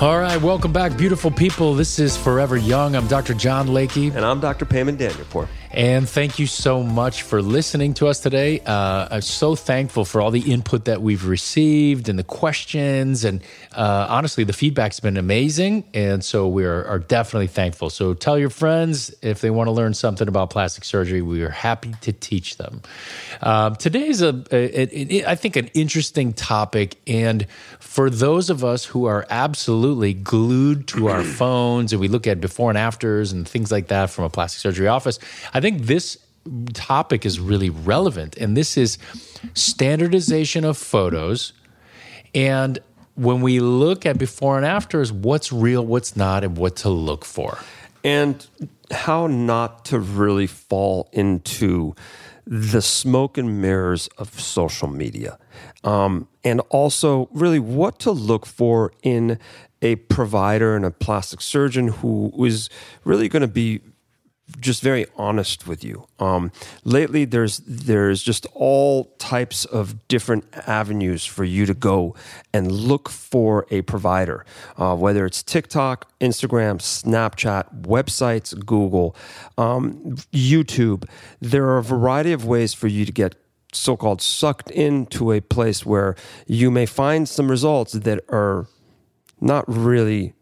All right, welcome back, beautiful people. This is Forever Young. I'm Dr. John Layke. And I'm Dr. Payman Danielpour. And thank you so much for listening to us today. Uh, I'm so thankful for all the input that we've received and the questions. And uh, honestly, the feedback's been amazing. And so we are, are, definitely thankful. So tell your friends if they want to learn something about plastic surgery, we are happy to teach them. Um, today is, a, I think, an interesting topic. And for those of us who are absolutely glued to our phones and we look at before and afters and things like that from a plastic surgery office, I think this topic is really relevant. And this is standardization of photos. And when we look at before and afters, what's real, what's not, and what to look for. And how not to really fall into the smoke and mirrors of social media. Um, and also, really, what to look for in a provider and a plastic surgeon who is really going to be just very honest with you. Um, lately, there's there's just all types of different avenues for you to go and look for a provider, uh, whether it's TikTok, Instagram, Snapchat, websites, Google, um, YouTube. There are a variety of ways for you to get so-called sucked into a place where you may find some results that are not really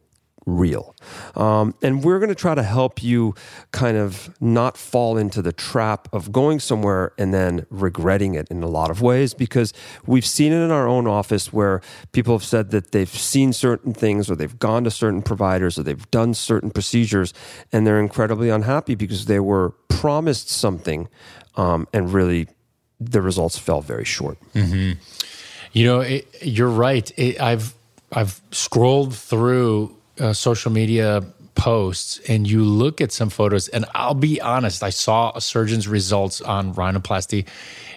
real. Um, and we're going to try to help you kind of not fall into the trap of going somewhere and then regretting it in a lot of ways because we've seen it in our own office where people have said that they've seen certain things or they've gone to certain providers or they've done certain procedures and they're incredibly unhappy because they were promised something um, and really the results fell very short. Mm-hmm. You know, it, you're right. It, I've I've scrolled through uh, social media posts and you look at some photos, and I'll be honest, I saw a surgeon's results on rhinoplasty,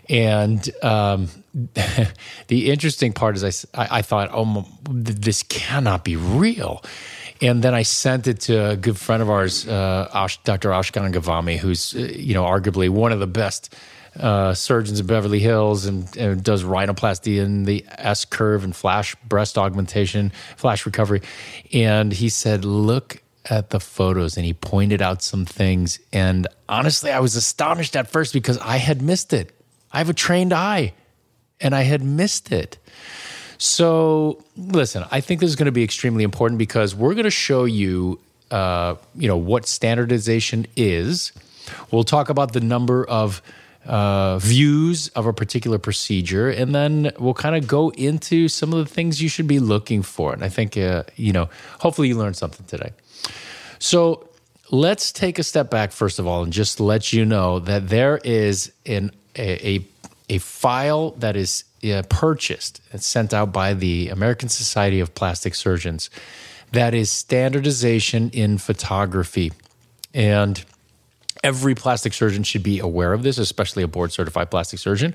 and um, the interesting part is I, I thought, oh, this cannot be real. And then I sent it to a good friend of ours, uh, Dr. Ashkan Ghavami, who's uh, you know arguably one of the best uh, surgeons in Beverly Hills and, and, does rhinoplasty and the S curve and flash breast augmentation, flash recovery. And he said, Look at the photos. And he pointed out some things. And honestly, I was astonished at first because I had missed it. I have a trained eye and I had missed it. So, listen, I think this is going to be extremely important because we're going to show you, uh, you know, what standardization is. We'll talk about the number of uh, views of a particular procedure, and then we'll kind of go into some of the things you should be looking for. And I think, uh, you know, hopefully you learned something today. So let's take a step back, first of all, and just let you know that there is an, a, a, a file that is uh, purchased and sent out by the American Society of Plastic Surgeons that is standardization in photography. And every plastic surgeon should be aware of this, especially a board certified plastic surgeon,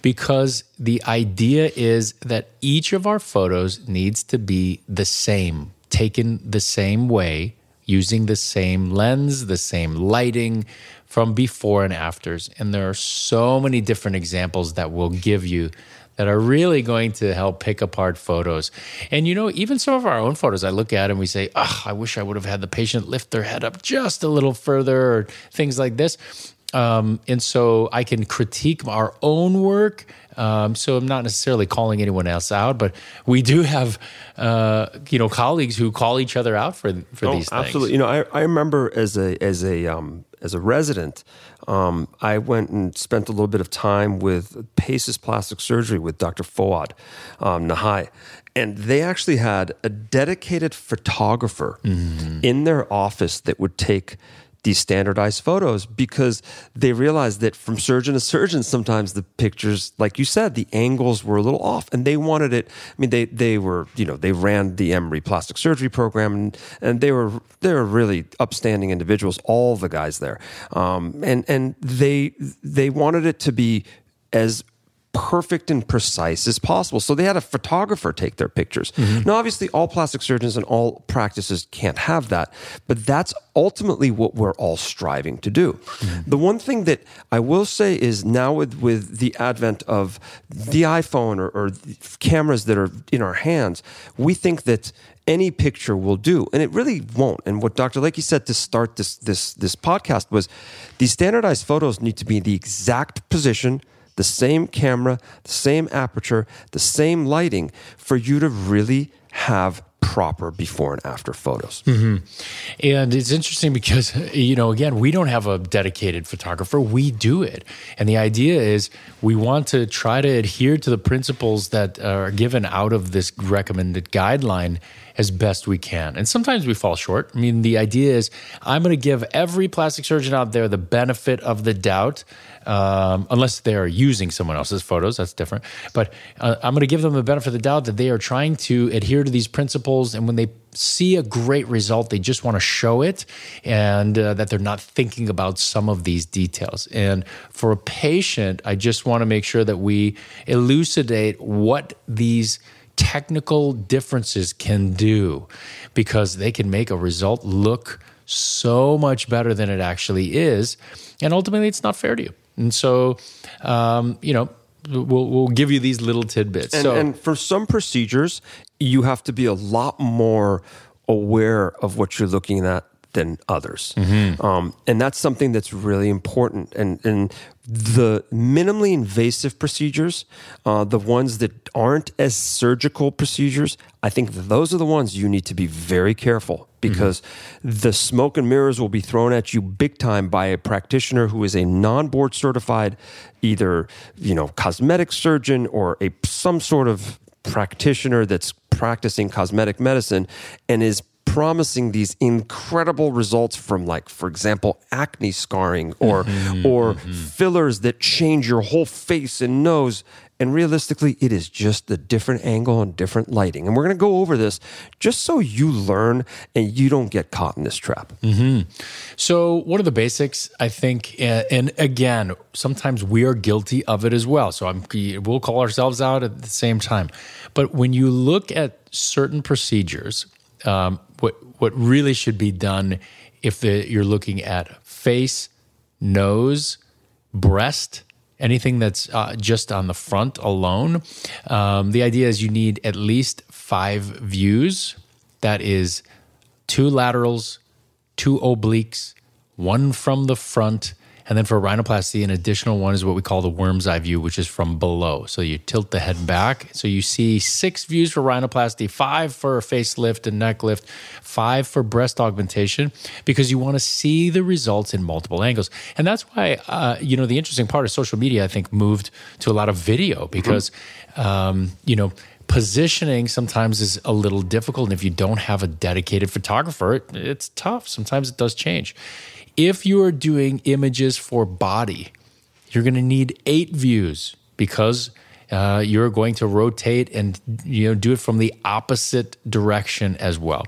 because the idea is that each of our photos needs to be the same, taken the same way, using the same lens, the same lighting from before and afters. And there are so many different examples that will give you that are really going to help pick apart photos. And you know, even some of our own photos, I look at and we say, oh, I wish I would have had the patient lift their head up just a little further, or things like this. Um, and so I can critique our own work. Um, so I'm not necessarily calling anyone else out, but we do have, uh, you know, colleagues who call each other out for for oh, these things. Absolutely. You know, I, I remember as a as a um, as a resident, um, I went and spent a little bit of time with Paces Plastic Surgery with Dr. Foad um, Nahai. And they actually had a dedicated photographer mm-hmm. in their office that would take these standardized photos because they realized that from surgeon to surgeon, sometimes the pictures, like you said, the angles were a little off and they wanted it. I mean, they, they were, you know, they ran the Emory plastic surgery program and, and they were, they were really upstanding individuals, all the guys there. Um, and, and they, they wanted it to be as perfect and precise as possible. So they had a photographer take their pictures. Mm-hmm. Now, obviously, all plastic surgeons and all practices can't have that, but that's ultimately what we're all striving to do. Mm-hmm. The one thing that I will say is now with, with the advent of the iPhone or, or cameras that are in our hands, we think that any picture will do, and it really won't. And what Dr. Layke said to start this this this podcast was, these standardized photos need to be in the exact position the same camera, the same aperture, the same lighting for you to really have proper before and after photos. Mm-hmm. And it's interesting because, you know, again, we don't have a dedicated photographer, we do it. And the idea is we want to try to adhere to the principles that are given out of this recommended guideline as best we can. And sometimes we fall short. I mean, the idea is I'm going to give every plastic surgeon out there the benefit of the doubt um, unless they are using someone else's photos. That's different. But uh, I'm going to give them the benefit of the doubt that they are trying to adhere to these principles. And when they see a great result, they just want to show it and uh, that they're not thinking about some of these details. And for a patient, I just want to make sure that we elucidate what these technical differences can do because they can make a result look so much better than it actually is. And ultimately, it's not fair to you. And so, um, you know, we'll, we'll give you these little tidbits. And, so, and for some procedures, you have to be a lot more aware of what you're looking at than others. Mm-hmm. Um, and that's something that's really important. And, and the minimally invasive procedures, uh, the ones that aren't as surgical procedures, I think those are the ones you need to be very careful because mm-hmm. the smoke and mirrors will be thrown at you big time by a practitioner who is a non-board certified either, you know, cosmetic surgeon or a some sort of practitioner that's practicing cosmetic medicine and is promising these incredible results from like for example acne scarring or mm-hmm, or mm-hmm. fillers that change your whole face and nose. And realistically it is just a different angle and different lighting. And we're going to go over this just so you learn and you don't get caught in this trap. Mm-hmm. so what are the basics? I think and again sometimes we are guilty of it as well. So I'm, we'll call ourselves out at the same time. But when you look at certain procedures um, what really should be done if the, you're looking at face, nose, breast, anything that's uh, just on the front alone. Um, the idea is you need at least five views. That is two laterals, two obliques, one from the front, and then for rhinoplasty, an additional one is what we call the worm's eye view, which is from below. So you tilt the head back. So you see six views for rhinoplasty, five for a facelift and neck lift, five for breast augmentation, because you want to see the results in multiple angles. And that's why, uh, you know, the interesting part of social media, I think, moved to a lot of video because, mm-hmm. um, you know, positioning sometimes is a little difficult. And if you don't have a dedicated photographer, it, it's tough. Sometimes it does change. If you are doing images for body, you're going to need eight views because uh, you're going to rotate and you know do it from the opposite direction as well.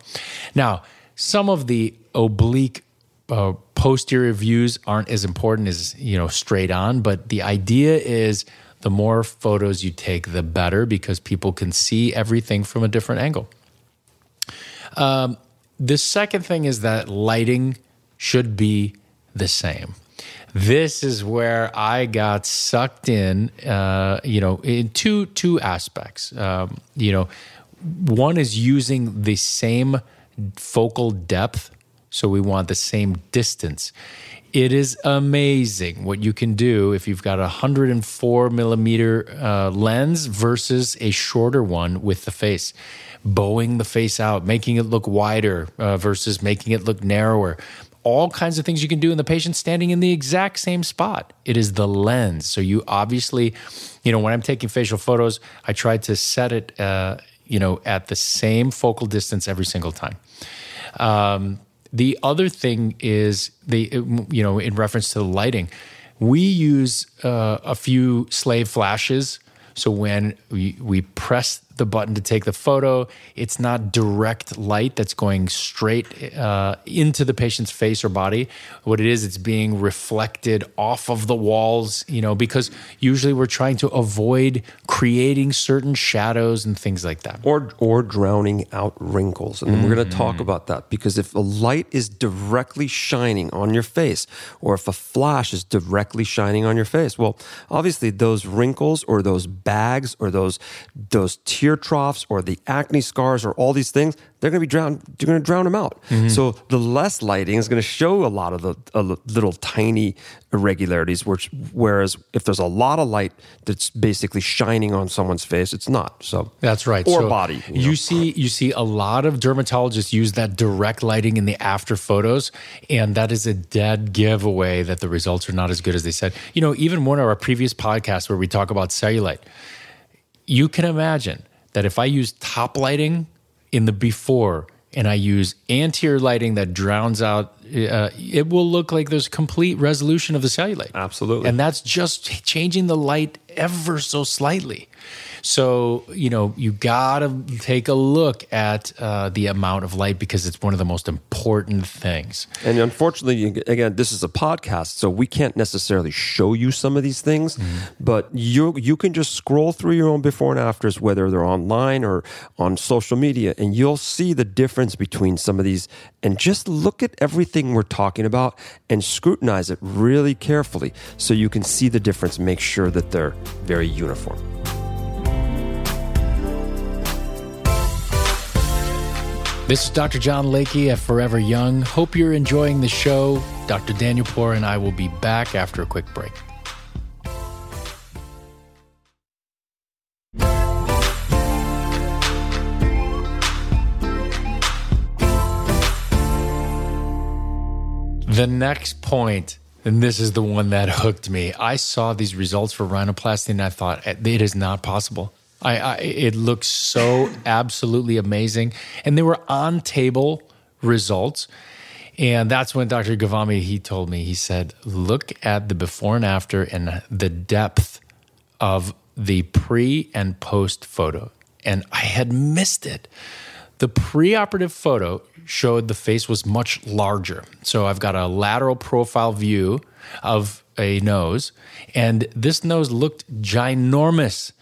Now, some of the oblique uh, posterior views aren't as important as you know straight on, but the idea is the more photos you take, the better because people can see everything from a different angle. Um, the second thing is that lighting should be the same. This is where I got sucked in, uh, you know, in two two aspects. Um, you know, one is using the same focal depth, so we want the same distance. It is amazing what you can do if you've got a 104 millimeter uh, lens versus a shorter one with the face bowing the face out, making it look wider uh, versus making it look narrower, all kinds of things you can do, and the patient standing in the exact same spot. It is the lens. So you obviously, you know, when I'm taking facial photos, I try to set it, uh, you know, at the same focal distance every single time. Um, the other thing is the, you know, in reference to the lighting, we use uh, a few slave flashes. So when we, we press the button to take the photo. It's not direct light that's going straight uh, into the patient's face or body. What it is, it's being reflected off of the walls, you know, because usually we're trying to avoid creating certain shadows and things like that. Or, or drowning out wrinkles. And mm-hmm. we're going to talk about that because if a light is directly shining on your face, or if a flash is directly shining on your face, well, obviously those wrinkles or those bags or those, those tear tear troughs or the acne scars or all these things, they're going to be drowned. You're going to drown them out. Mm-hmm. So the less lighting is going to show a lot of the little tiny irregularities. Which, whereas if there's a lot of light that's basically shining on someone's face, it's not. So that's right. Or so body. You, know. you see, you see a lot of dermatologists use that direct lighting in the after photos, and that is a dead giveaway that the results are not as good as they said. You know, even one of our previous podcasts where we talk about cellulite, you can imagine that if I use top lighting in the before and I use anterior lighting that drowns out, uh, it will look like there's complete resolution of the cellulite. Absolutely. And that's just changing the light ever so slightly. So, you know, you got to take a look at uh, the amount of light because it's one of the most important things. And unfortunately, again, this is a podcast, so we can't necessarily show you some of these things, mm-hmm. but you you can just scroll through your own before and afters, whether they're online or on social media, and you'll see the difference between some of these. And just look at everything we're talking about and scrutinize it really carefully so you can see the difference. Make sure that they're very uniform. This is Dr. John Layke at Forever Young. Hope you're enjoying the show. Dr. Danielpour and I will be back after a quick break. The next point, and this is the one that hooked me. I saw these results for rhinoplasty and I thought it is not possible. I, I it looks so absolutely amazing, and they were on table results. And that's when Dr. Ghavami he told me he said, "Look at the before and after and the depth of the pre and post photo." And I had missed it. The preoperative photo showed the face was much larger. So I've got a lateral profile view of a nose, and this nose looked ginormous.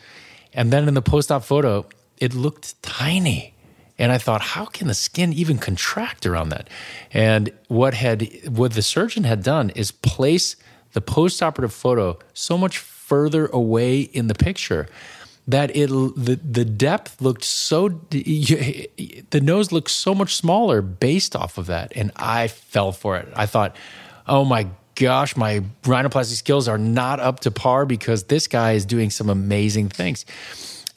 And then in the post op photo, it looked tiny. And I thought, how can the skin even contract around that? And what had what the surgeon had done is place the post-operative photo so much further away in the picture that it the, the depth looked so the nose looked so much smaller based off of that and I fell for it. I thought, "Oh my gosh, my rhinoplasty skills are not up to par because this guy is doing some amazing things.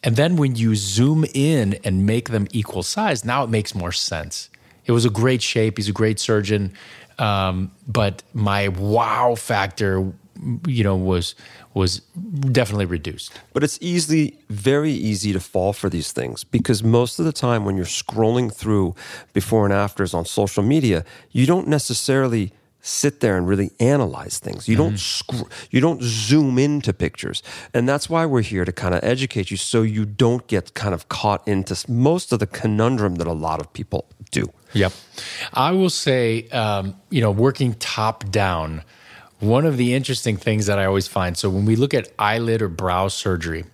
And then when you zoom in and make them equal size, now it makes more sense. It was a great shape. He's a great surgeon. Um, but my wow factor, you know, was was definitely reduced. But it's easily, very easy to fall for these things because most of the time when you're scrolling through before and afters on social media, you don't necessarily sit there and really analyze things. You don't mm-hmm. sc- you don't zoom into pictures. And that's why we're here to kind of educate you so you don't get kind of caught into most of the conundrum that a lot of people do. Yep. I will say um, you know, working top down, one of the interesting things that I always find so when we look at eyelid or brow surgery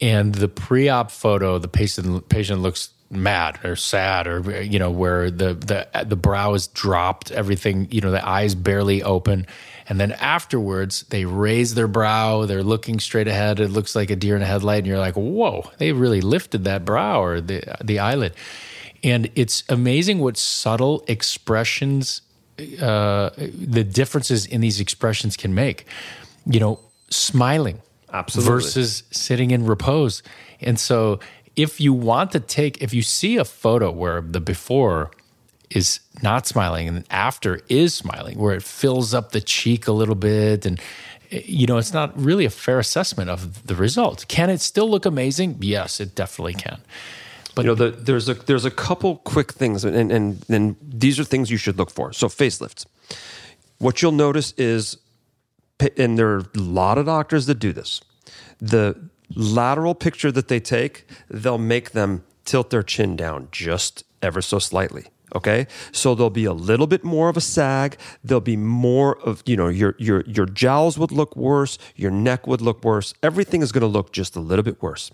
and the pre-op photo, the patient patient looks mad or sad or you know where the the the brow is dropped everything you know the eyes barely open. And then afterwards they raise their brow they're looking straight ahead it looks like a deer in a headlight and you're like whoa they really lifted that brow or the the eyelid. And it's amazing what subtle expressions uh, the differences in these expressions can make. You know smiling Absolutely. versus sitting in repose. And so if you want to take, if you see a photo where the before is not smiling and after is smiling, where it fills up the cheek a little bit. And, you know, it's not really a fair assessment of the result. Can it still look amazing? Yes, it definitely can. But you know, the, there's a there's a couple quick things, and, and and these are things you should look for. So facelifts. What you'll notice is, and there are a lot of doctors that do this. The lateral picture that they take, they'll make them tilt their chin down just ever so slightly. Okay, so there'll be a little bit more of a sag. There'll be more of you know your your your jowls would look worse. Your neck would look worse. Everything is going to look just a little bit worse.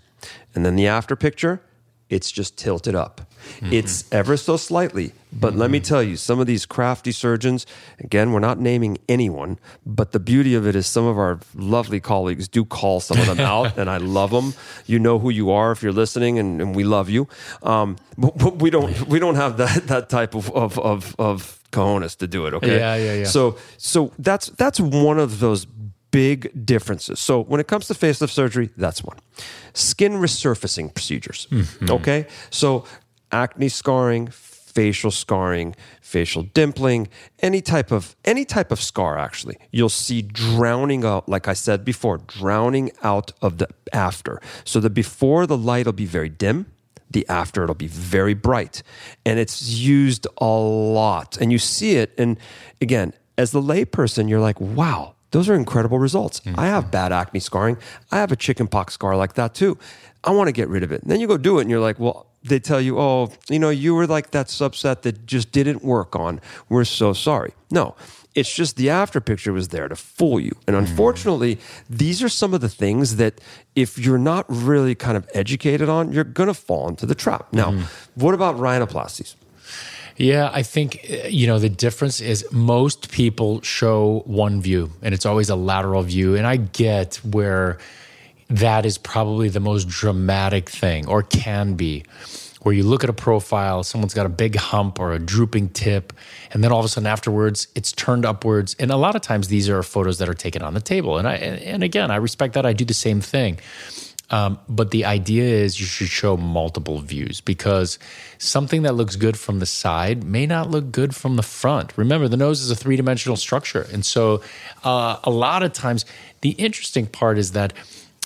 And then the after picture, it's just tilted up. Mm-hmm. It's ever so slightly. But mm-hmm. let me mm-hmm. tell you, some of these crafty surgeons, again, we're not naming anyone, but the beauty of it is some of our lovely colleagues do call some of them out, and I love them. You know who you are if you're listening, and, and we love you. Um, but, but, we don't we don't have that that type of of of, of cojones to do it. Okay. Yeah, yeah, yeah. So so that's that's one of those big differences. So when it comes to facelift surgery, that's one. Skin resurfacing procedures. Mm-hmm. Okay. So acne scarring, facial scarring, facial dimpling, any type of any type of scar actually. You'll see drowning out like I said before, drowning out of the after. So the before the light will be very dim, the after it'll be very bright. And it's used a lot. And you see it and again, as the layperson, you're like, "Wow, those are incredible results. Mm-hmm. I have bad acne scarring. I have a chickenpox scar like that too. I want to get rid of it. And then you go do it and you're like, well, they tell you, oh, you know, you were like that subset that just didn't work on. We're so sorry. No, it's just the after picture was there to fool you. And mm-hmm. unfortunately, these are some of the things that if you're not really kind of educated on, you're going to fall into the trap. Now, mm-hmm. what about rhinoplasties? Yeah, I think, uh, you know, the difference is most people show one view and it's always a lateral view. And I get where that is probably the most dramatic thing or can be where you look at a profile, someone's got a big hump or a drooping tip, and then all of a sudden afterwards it's turned upwards. And a lot of times these are photos that are taken on the table. And I and again, I respect that. I do the same thing. Um, but the idea is you should show multiple views because something that looks good from the side may not look good from the front. Remember, the nose is a three dimensional structure. And so uh, a lot of times, the interesting part is that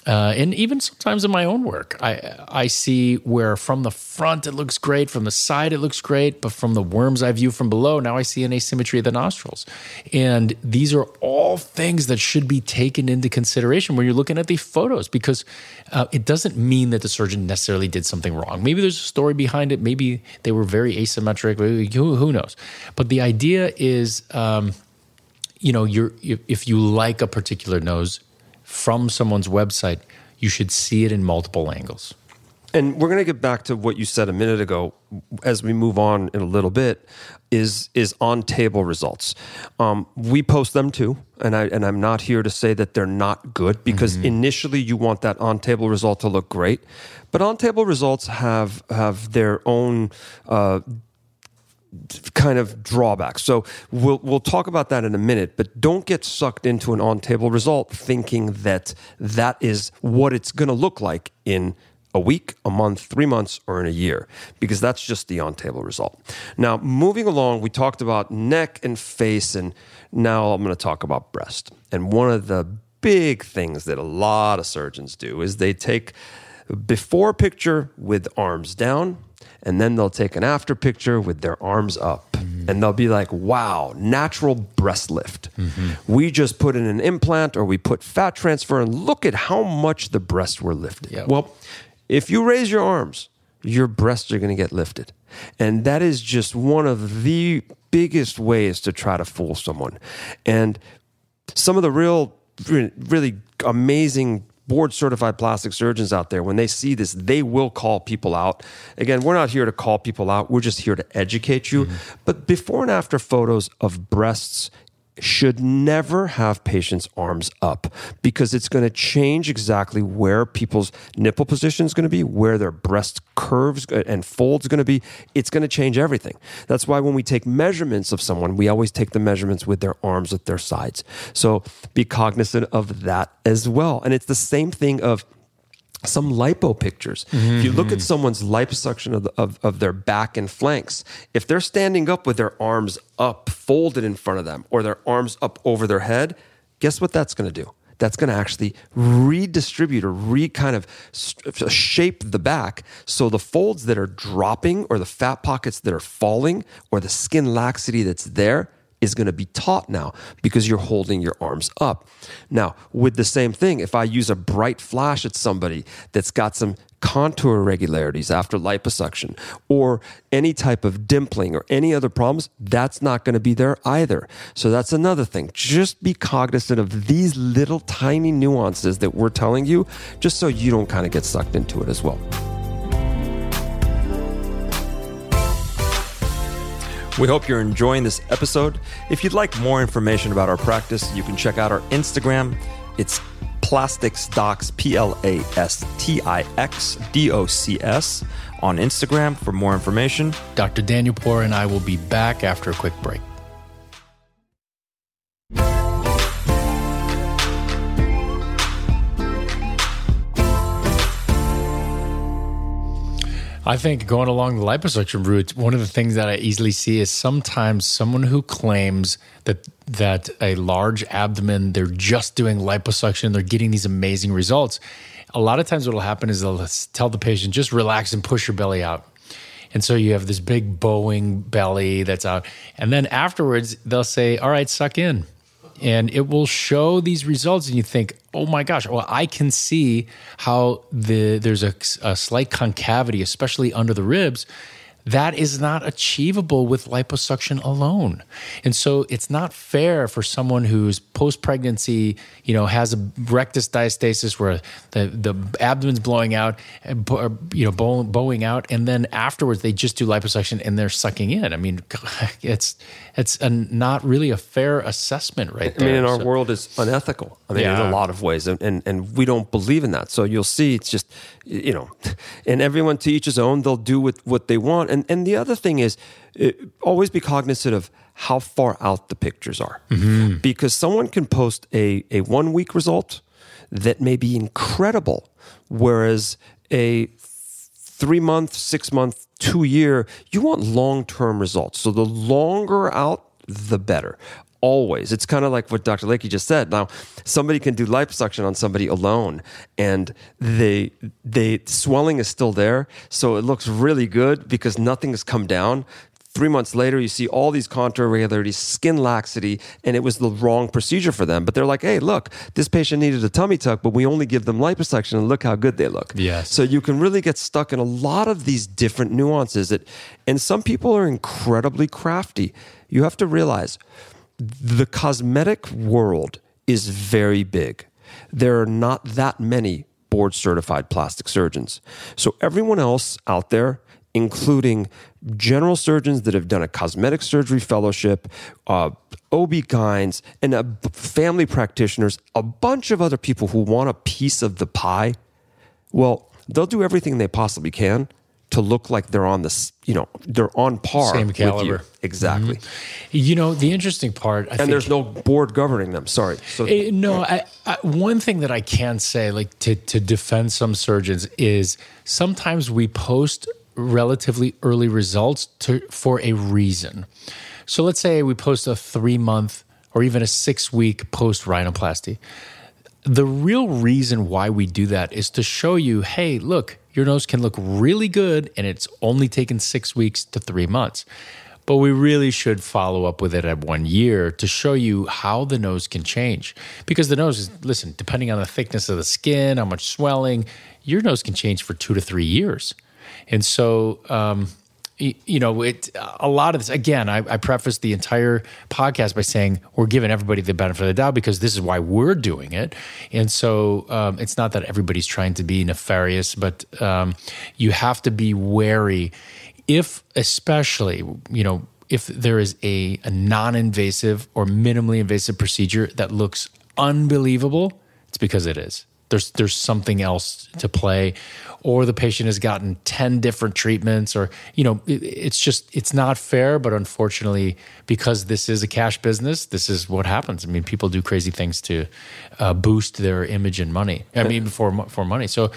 uh, and even sometimes in my own work, I I see where from the front it looks great, from the side it looks great, but from the worm's eye view from below, now I see an asymmetry of the nostrils. And these are all things that should be taken into consideration when you're looking at the photos, because uh, it doesn't mean that the surgeon necessarily did something wrong. Maybe there's a story behind it. Maybe they were very asymmetric. Who, who knows? But the idea is. Um, you know, you're if you like a particular nose, from someone's website, you should see it in multiple angles. And we're going to get back to what you said a minute ago as we move on in a little bit. Is is on table results? Um, we post them too, and I and I'm not here to say that they're not good because mm-hmm. initially you want that on table result to look great, but on table results have have their own uh, kind of drawbacks. So we'll we'll talk about that in a minute, but don't get sucked into an on-table result thinking that that is what it's going to look like in a week, a month, 3 months or in a year because that's just the on-table result. Now, moving along, we talked about neck and face and now I'm going to talk about breast. And one of the big things that a lot of surgeons do is they take before picture with arms down and then they'll take an after picture with their arms up mm-hmm. and they'll be like wow natural breast lift mm-hmm. we just put in an implant or we put fat transfer and look at how much the breasts were lifted yep. well if you raise your arms your breasts are going to get lifted and that is just one of the biggest ways to try to fool someone and some of the real really amazing board certified plastic surgeons out there, when they see this, they will call people out. Again, we're not here to call people out, we're just here to educate you. Mm-hmm. But before and after photos of breasts should never have patients' arms up because it's going to change exactly where people's nipple position is going to be, where their breast curves uh, and folds going to be. It's going to change everything. That's why when we take measurements of someone, we always take the measurements with their arms at their sides. So be cognizant of that as well. And it's the same thing of some lipo pictures. If you look at mm-hmm. someone's liposuction of, the, of, of their back and flanks, if they're standing up with their arms up, folded in front of them, or their arms up over their head, guess what that's going to do? That's going to actually redistribute or re kind of s- uh, shape the back. So the folds that are dropping, or the fat pockets that are falling, or the skin laxity that's there, is going to be taut now because you're holding your arms up. Now, with the same thing, if I use a bright flash at somebody that's got some contour irregularities after liposuction or any type of dimpling or any other problems, that's not going to be there either. So that's another thing. Just be cognizant of these little tiny nuances that we're telling you, just so you don't kind of get sucked into it as well. We hope you're enjoying this episode. If you'd like more information about our practice, you can check out our Instagram. It's Plastix Docs, P L A S T I X D O C S, on Instagram for more information. Dr. Danielpour and I will be back after a quick break. I think going along the liposuction route, one of the things that I easily see is sometimes someone who claims that that a large abdomen, they're just doing liposuction, they're getting these amazing results. A lot of times, what will happen is they'll tell the patient, just relax and push your belly out. And so you have this big bowing belly that's out. And then afterwards, they'll say, All right, suck in. And it will show these results, and you think, oh my gosh, well, I can see how the there's a, a slight concavity, especially under the ribs. That is not achievable with liposuction alone. And so it's not fair for someone who's post pregnancy, you know, has a rectus diastasis where the, the abdomen's blowing out, you know, bowing out, and then afterwards they just do liposuction and they're sucking in. I mean, it's it's a, not really a fair assessment right there. I mean, in our So- world, it's unethical. I mean, in a lot of ways, and, and and we don't believe in that. So you'll see, it's just you know, and everyone to each his own. They'll do with what they want. And and the other thing is, uh, always be cognizant of how far out the pictures are, because someone can post a a one week result that may be incredible, whereas a three month, six month, two year, you want long term results. So the longer out, the better. Always. It's kind of like what Dr. Layke just said. Now, somebody can do liposuction on somebody alone and they they swelling is still there. So it looks really good because nothing has come down. Three months later, you see all these contour irregularities, skin laxity, and it was the wrong procedure for them. But they're like, hey, look, this patient needed a tummy tuck, but we only give them liposuction, and look how good they look. Yes. So you can really get stuck in a lot of these different nuances that and some people are incredibly crafty. You have to realize the cosmetic world is very big. There are not that many board certified plastic surgeons. So everyone else out there including general surgeons that have done a cosmetic surgery fellowship, uh, OB-GYNs, and uh, family practitioners, a bunch of other people who want a piece of the pie well, they'll do everything they possibly can to look like they're on this, you know, they're on par Same with you. caliber. Mm-hmm. Exactly. You know, the interesting part, I And think, there's no board governing them. Sorry. So Eh, no, I, I, one thing that I can say, like to to defend some surgeons, is sometimes we post relatively early results to for a reason. So let's say we post a three month or even a six week post rhinoplasty. The real reason why we do that is to show you, hey, look, your nose can look really good, and it's only taken six weeks to three months. But we really should follow up with it at one year to show you how the nose can change. Because the nose is, listen, depending on the thickness of the skin, how much swelling, your nose can change for two to three years. And so, um, you know, it a lot of this. Again, I, I prefaced the entire podcast by saying we're giving everybody the benefit of the doubt because this is why we're doing it. And so, um, it's not that everybody's trying to be nefarious, but um, you have to be wary if especially you know if there is a, a non-invasive or minimally invasive procedure that looks unbelievable it's because it is there's there's something else to play or the patient has gotten 10 different treatments or you know it, it's just it's not fair but unfortunately because this is a cash business this is what happens. I mean people do crazy things to uh, boost their image and money. I mean for for money. So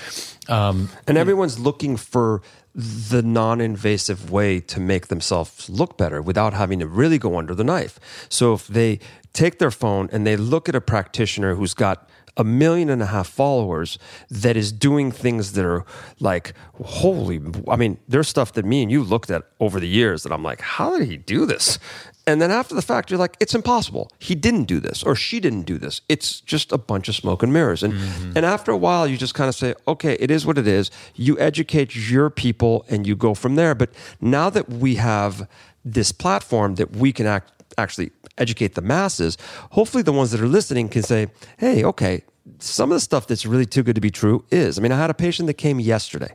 um, and everyone's looking for the non-invasive way to make themselves look better without having to really go under the knife. So if they take their phone and they look at a practitioner who's got a million and a half followers that is doing things that are like holy i mean there's stuff that me and you looked at over the years that i'm like how did he do this? And then after the fact you're like it's impossible. He didn't do this or she didn't do this. It's just a bunch of smoke and mirrors. And mm-hmm. and after a while you just kind of say okay it is what it is. You educate your people and you go from there. But now that we have this platform that we can act actually educate the masses, hopefully the ones that are listening can say, hey, okay, some of the stuff that's really too good to be true is. I mean, I had a patient that came yesterday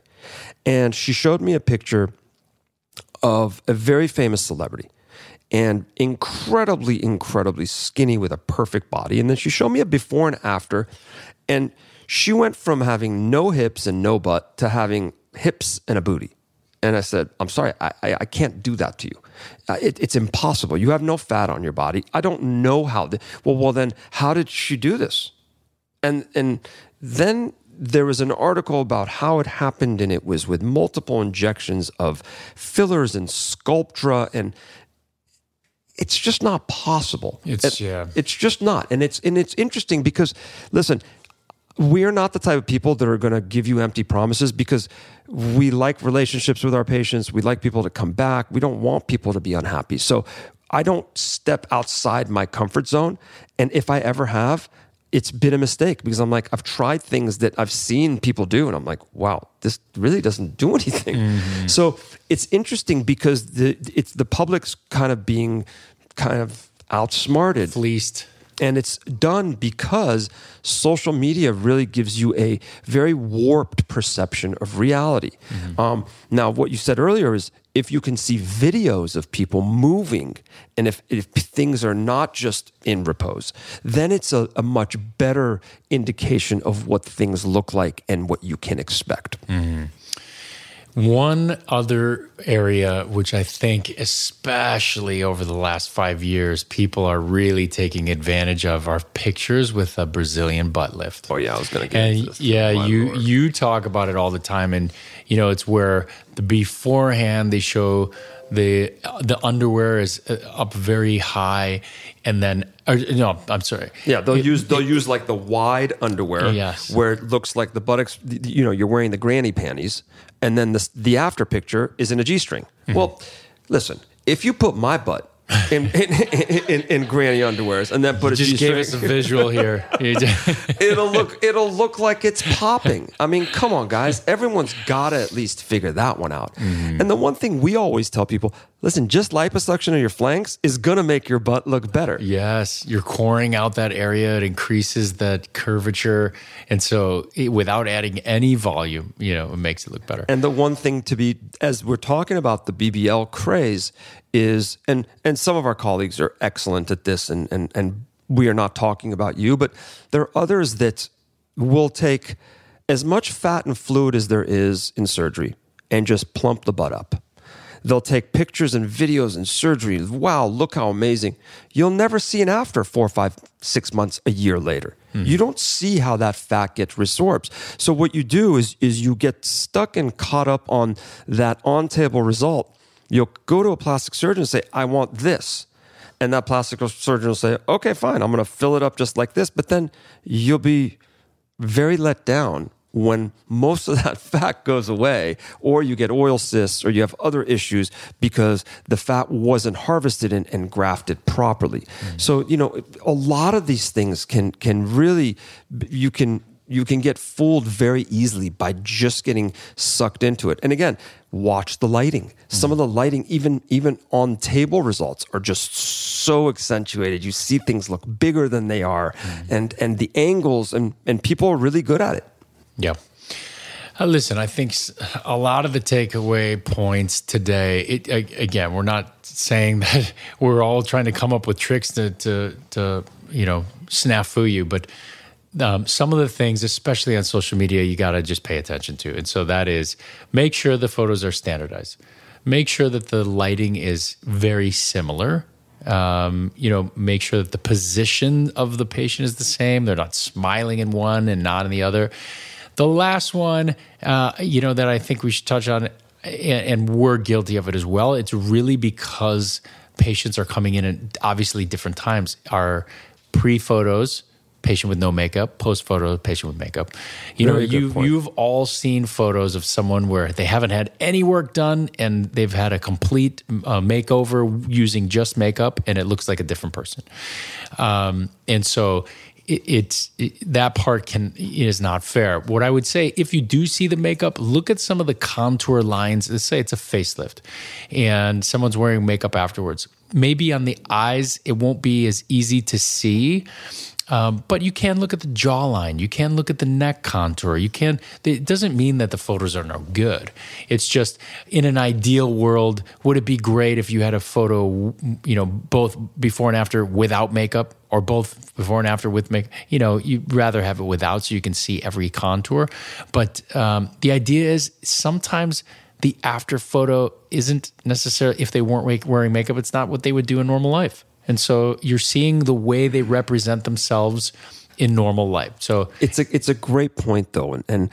and she showed me a picture of a very famous celebrity and incredibly, incredibly skinny with a perfect body. And then she showed me a before and after. And she went from having no hips and no butt to having hips and a booty. And I said, I'm sorry, I, I, I can't do that to you. Uh, it, it's impossible. You have no fat on your body. I don't know how. Well, well, then how did she do this? And and then there was an article about how it happened, and it was with multiple injections of fillers and Sculptra, and it's just not possible. It's it, yeah. It's just not, and it's and it's interesting because listen, we're not the type of people that are going to give you empty promises because we like relationships with our patients. We like people to come back. We don't want people to be unhappy. So I don't step outside my comfort zone. And if I ever have, it's been a mistake because I'm like, I've tried things that I've seen people do, and I'm like, wow, this really doesn't do anything. Mm-hmm. So it's interesting because the it's the public's kind of being kind of outsmarted, fleeced and it's done because social media really gives you a very warped perception of reality. Mm-hmm. Um, now, what you said earlier is if you can see videos of people moving and if, if things are not just in repose, then it's a, a much better indication of what things look like and what you can expect. Mm-hmm. One other area, which I think, especially over the last five years, people are really taking advantage of, are pictures with a Brazilian butt lift. Oh yeah, I was going to get and this. yeah, you Lord. you talk about it all the time, and you know it's where the beforehand they show the the underwear is uh, up very high and then or, no i'm sorry yeah they'll it, use they'll it, use like the wide underwear yes. where it looks like the buttocks you know you're wearing the granny panties and then the, the after picture is in a g-string mm-hmm. well listen if you put my butt in, in, in, in, granny underwears, and then you a just gave us a visual here. it'll look it'll look like it's popping. I mean, come on, guys! Everyone's got to at least figure that one out. Mm-hmm. And the one thing we always tell people: listen, just liposuction of your flanks is gonna make your butt look better. Yes, you're coring out that area; it increases that curvature, and so it, without adding any volume, you know, it makes it look better. And the one thing to be, as we're talking about the BBL craze, is and and some of our colleagues are excellent at this and and and we are not talking about you but there are others that will take as much fat and fluid as there is in surgery and just plump the butt up. They'll take pictures and videos and surgery. Wow look how amazing. You'll never see an after four five six months a year later. Mm. you don't see how that fat gets resorbed. So what you do is is you get stuck and caught up on that on table result You'll go to a plastic surgeon and say, I want this. And that plastic surgeon will say, okay, fine, I'm going to fill it up just like this. But then you'll be very let down when most of that fat goes away, or you get oil cysts, or you have other issues because the fat wasn't harvested and, and grafted properly. Mm-hmm. So, you know, a lot of these things can can really you can you can get fooled very easily by just getting sucked into it. And again, watch the lighting. Some of the lighting, even even on table results, are just so accentuated. You see things look bigger than they are, and and the angles, and and people are really good at it. Yeah. Uh, listen, I think a lot of the takeaway points today. It, again, we're not saying that we're all trying to come up with tricks to to to you know snafu you, but um, some of the things, especially on social media, you got to just pay attention to. And so that is make sure the photos are standardized. Make sure that the lighting is very similar. Um, you know, make sure that the position of the patient is the same. They're not smiling in one and not in the other. The last one, uh, you know, that I think we should touch on, and, and we're guilty of it as well. It's really because patients are coming in at obviously different times. Our pre photos patient with no makeup, post photo, patient with makeup. You Very know, you you've all seen photos of someone where they haven't had any work done and they've had a complete uh, makeover using just makeup, and it looks like a different person. Um, and so it, it's it, that part can is not fair. What I would say, if you do see the makeup, look at some of the contour lines. Let's say it's a facelift, and someone's wearing makeup afterwards. Maybe on the eyes, it won't be as easy to see um, but you can look at the jawline. You can look at the neck contour. You can. It doesn't mean that the photos are no good. It's just in an ideal world, would it be great if you had a photo, you know, both before and after without makeup, or both before and after with makeup? You know, you'd rather have it without, so you can see every contour. But um, the idea is sometimes the after photo isn't necessarily if they weren't wearing makeup, it's not what they would do in normal life. And so you're seeing the way they represent themselves in normal life. So it's a it's a great point though, and, and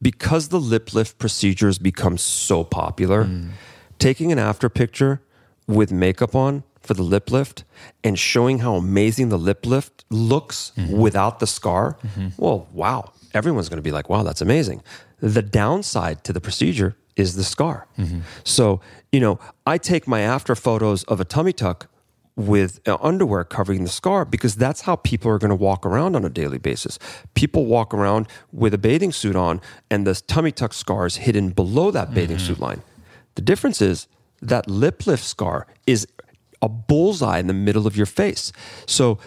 because the lip lift procedures become so popular, mm. taking an after picture with makeup on for the lip lift and showing how amazing the lip lift looks mm-hmm. without the scar, mm-hmm. well, wow, everyone's going to be like, wow, that's amazing. The downside to the procedure is the scar. Mm-hmm. So, you know, I take my after photos of a tummy tuck with uh, underwear covering the scar because that's how people are going to walk around on a daily basis. People walk around with a bathing suit on and the tummy tuck scar is hidden below that bathing mm-hmm. suit line. The difference is that lip lift scar is a bullseye in the middle of your face. So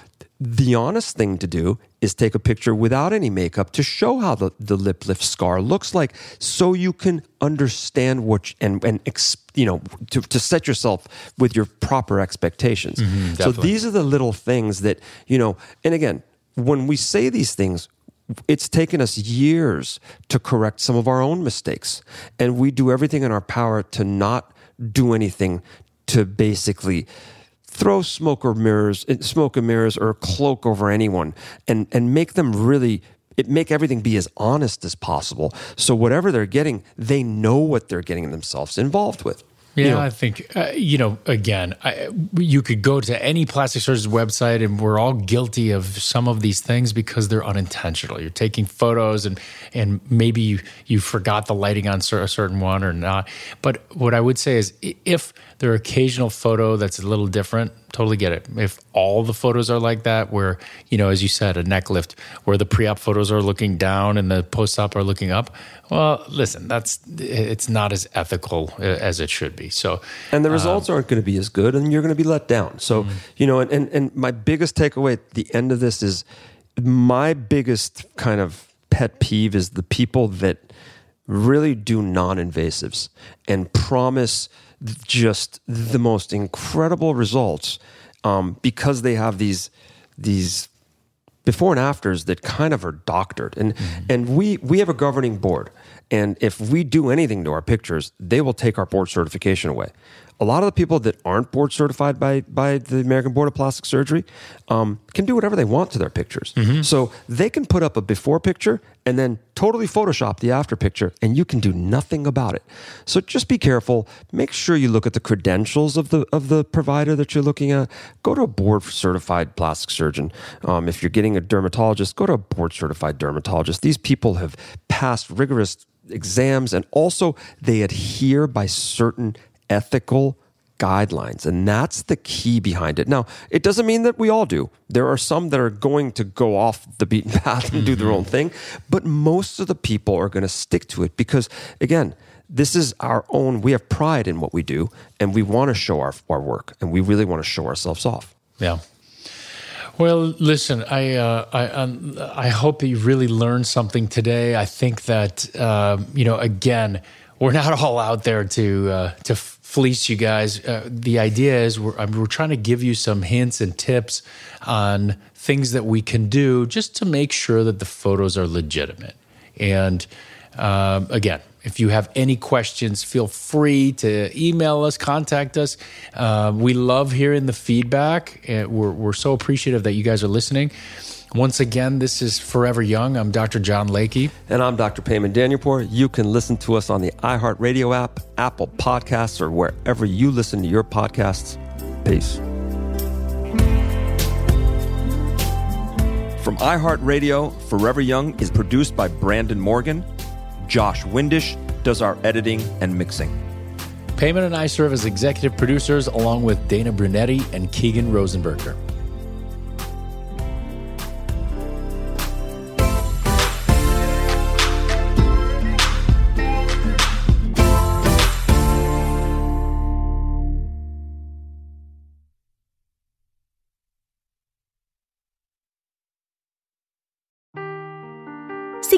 the honest thing to do is take a picture without any makeup to show how the, the lip lift scar looks like so you can understand what and and you know to, to set yourself with your proper expectations. Mm-hmm, so these are the little things that you know and again when we say these things it's taken us years to correct some of our own mistakes. And we do everything in our power to not do anything to basically throw smoke or mirrors, smoke and mirrors, or a cloak over anyone, and and make them really it make everything be as honest as possible. So whatever they're getting, they know what they're getting themselves involved with. Yeah, you know, I think uh, you know. Again, I, you could go to any plastic surgeon's website, and we're all guilty of some of these things because they're unintentional. You're taking photos, and and maybe you you forgot the lighting on a certain one or not. But what I would say is, if there are occasional photo that's a little different, totally get it. If all the photos are like that, where you know, as you said, a neck lift, where the pre-op photos are looking down and the post-op are looking up, well, listen, that's it's not as ethical as it should be. So, and the results um, aren't going to be as good, and you're going to be let down. So, mm-hmm. you know, and, and and my biggest takeaway at the end of this is my biggest kind of pet peeve is the people that really do non-invasives and promise just the most incredible results um, because they have these these before and afters that kind of are doctored. And mm-hmm. and we we have a governing board. And if we do anything to our pictures, they will take our board certification away a lot of the people that aren't board certified by by the American Board of Plastic Surgery um, can do whatever they want to their pictures. Mm-hmm. So they can put up a before picture and then totally Photoshop the after picture, and you can do nothing about it. So just be careful. Make sure you look at the credentials of the of the provider that you're looking at. Go to a board certified plastic surgeon. Um, if you're getting a dermatologist, go to a board certified dermatologist. These people have passed rigorous exams and also they adhere by certain ethical guidelines. And that's the key behind it. Now, it doesn't mean that we all do. There are some that are going to go off the beaten path and do their own thing, but most of the people are going to stick to it because, again, this is our own, we have pride in what we do and we want to show our, our work and we really want to show ourselves off. Yeah. Well, listen, I uh, I um, I hope that you really learned something today. I think that uh, you know, again, we're not all out there to uh, to fleece you guys. Uh, the idea is we're, we're trying to give you some hints and tips on things that we can do just to make sure that the photos are legitimate. And um, again, if you have any questions, feel free to email us, contact us. Uh, we love hearing the feedback. And we're, we're so appreciative that you guys are listening. Once again, this is Forever Young. I'm Dr. John Layke. And I'm Dr. Payman Danielpour. You can listen to us on the iHeartRadio app, Apple Podcasts, or wherever you listen to your podcasts. Peace. From iHeartRadio, Forever Young is produced by Brandon Morgan. Josh Windish does our editing and mixing. Payman and I serve as executive producers along with Dana Brunetti and Keegan Rosenberger.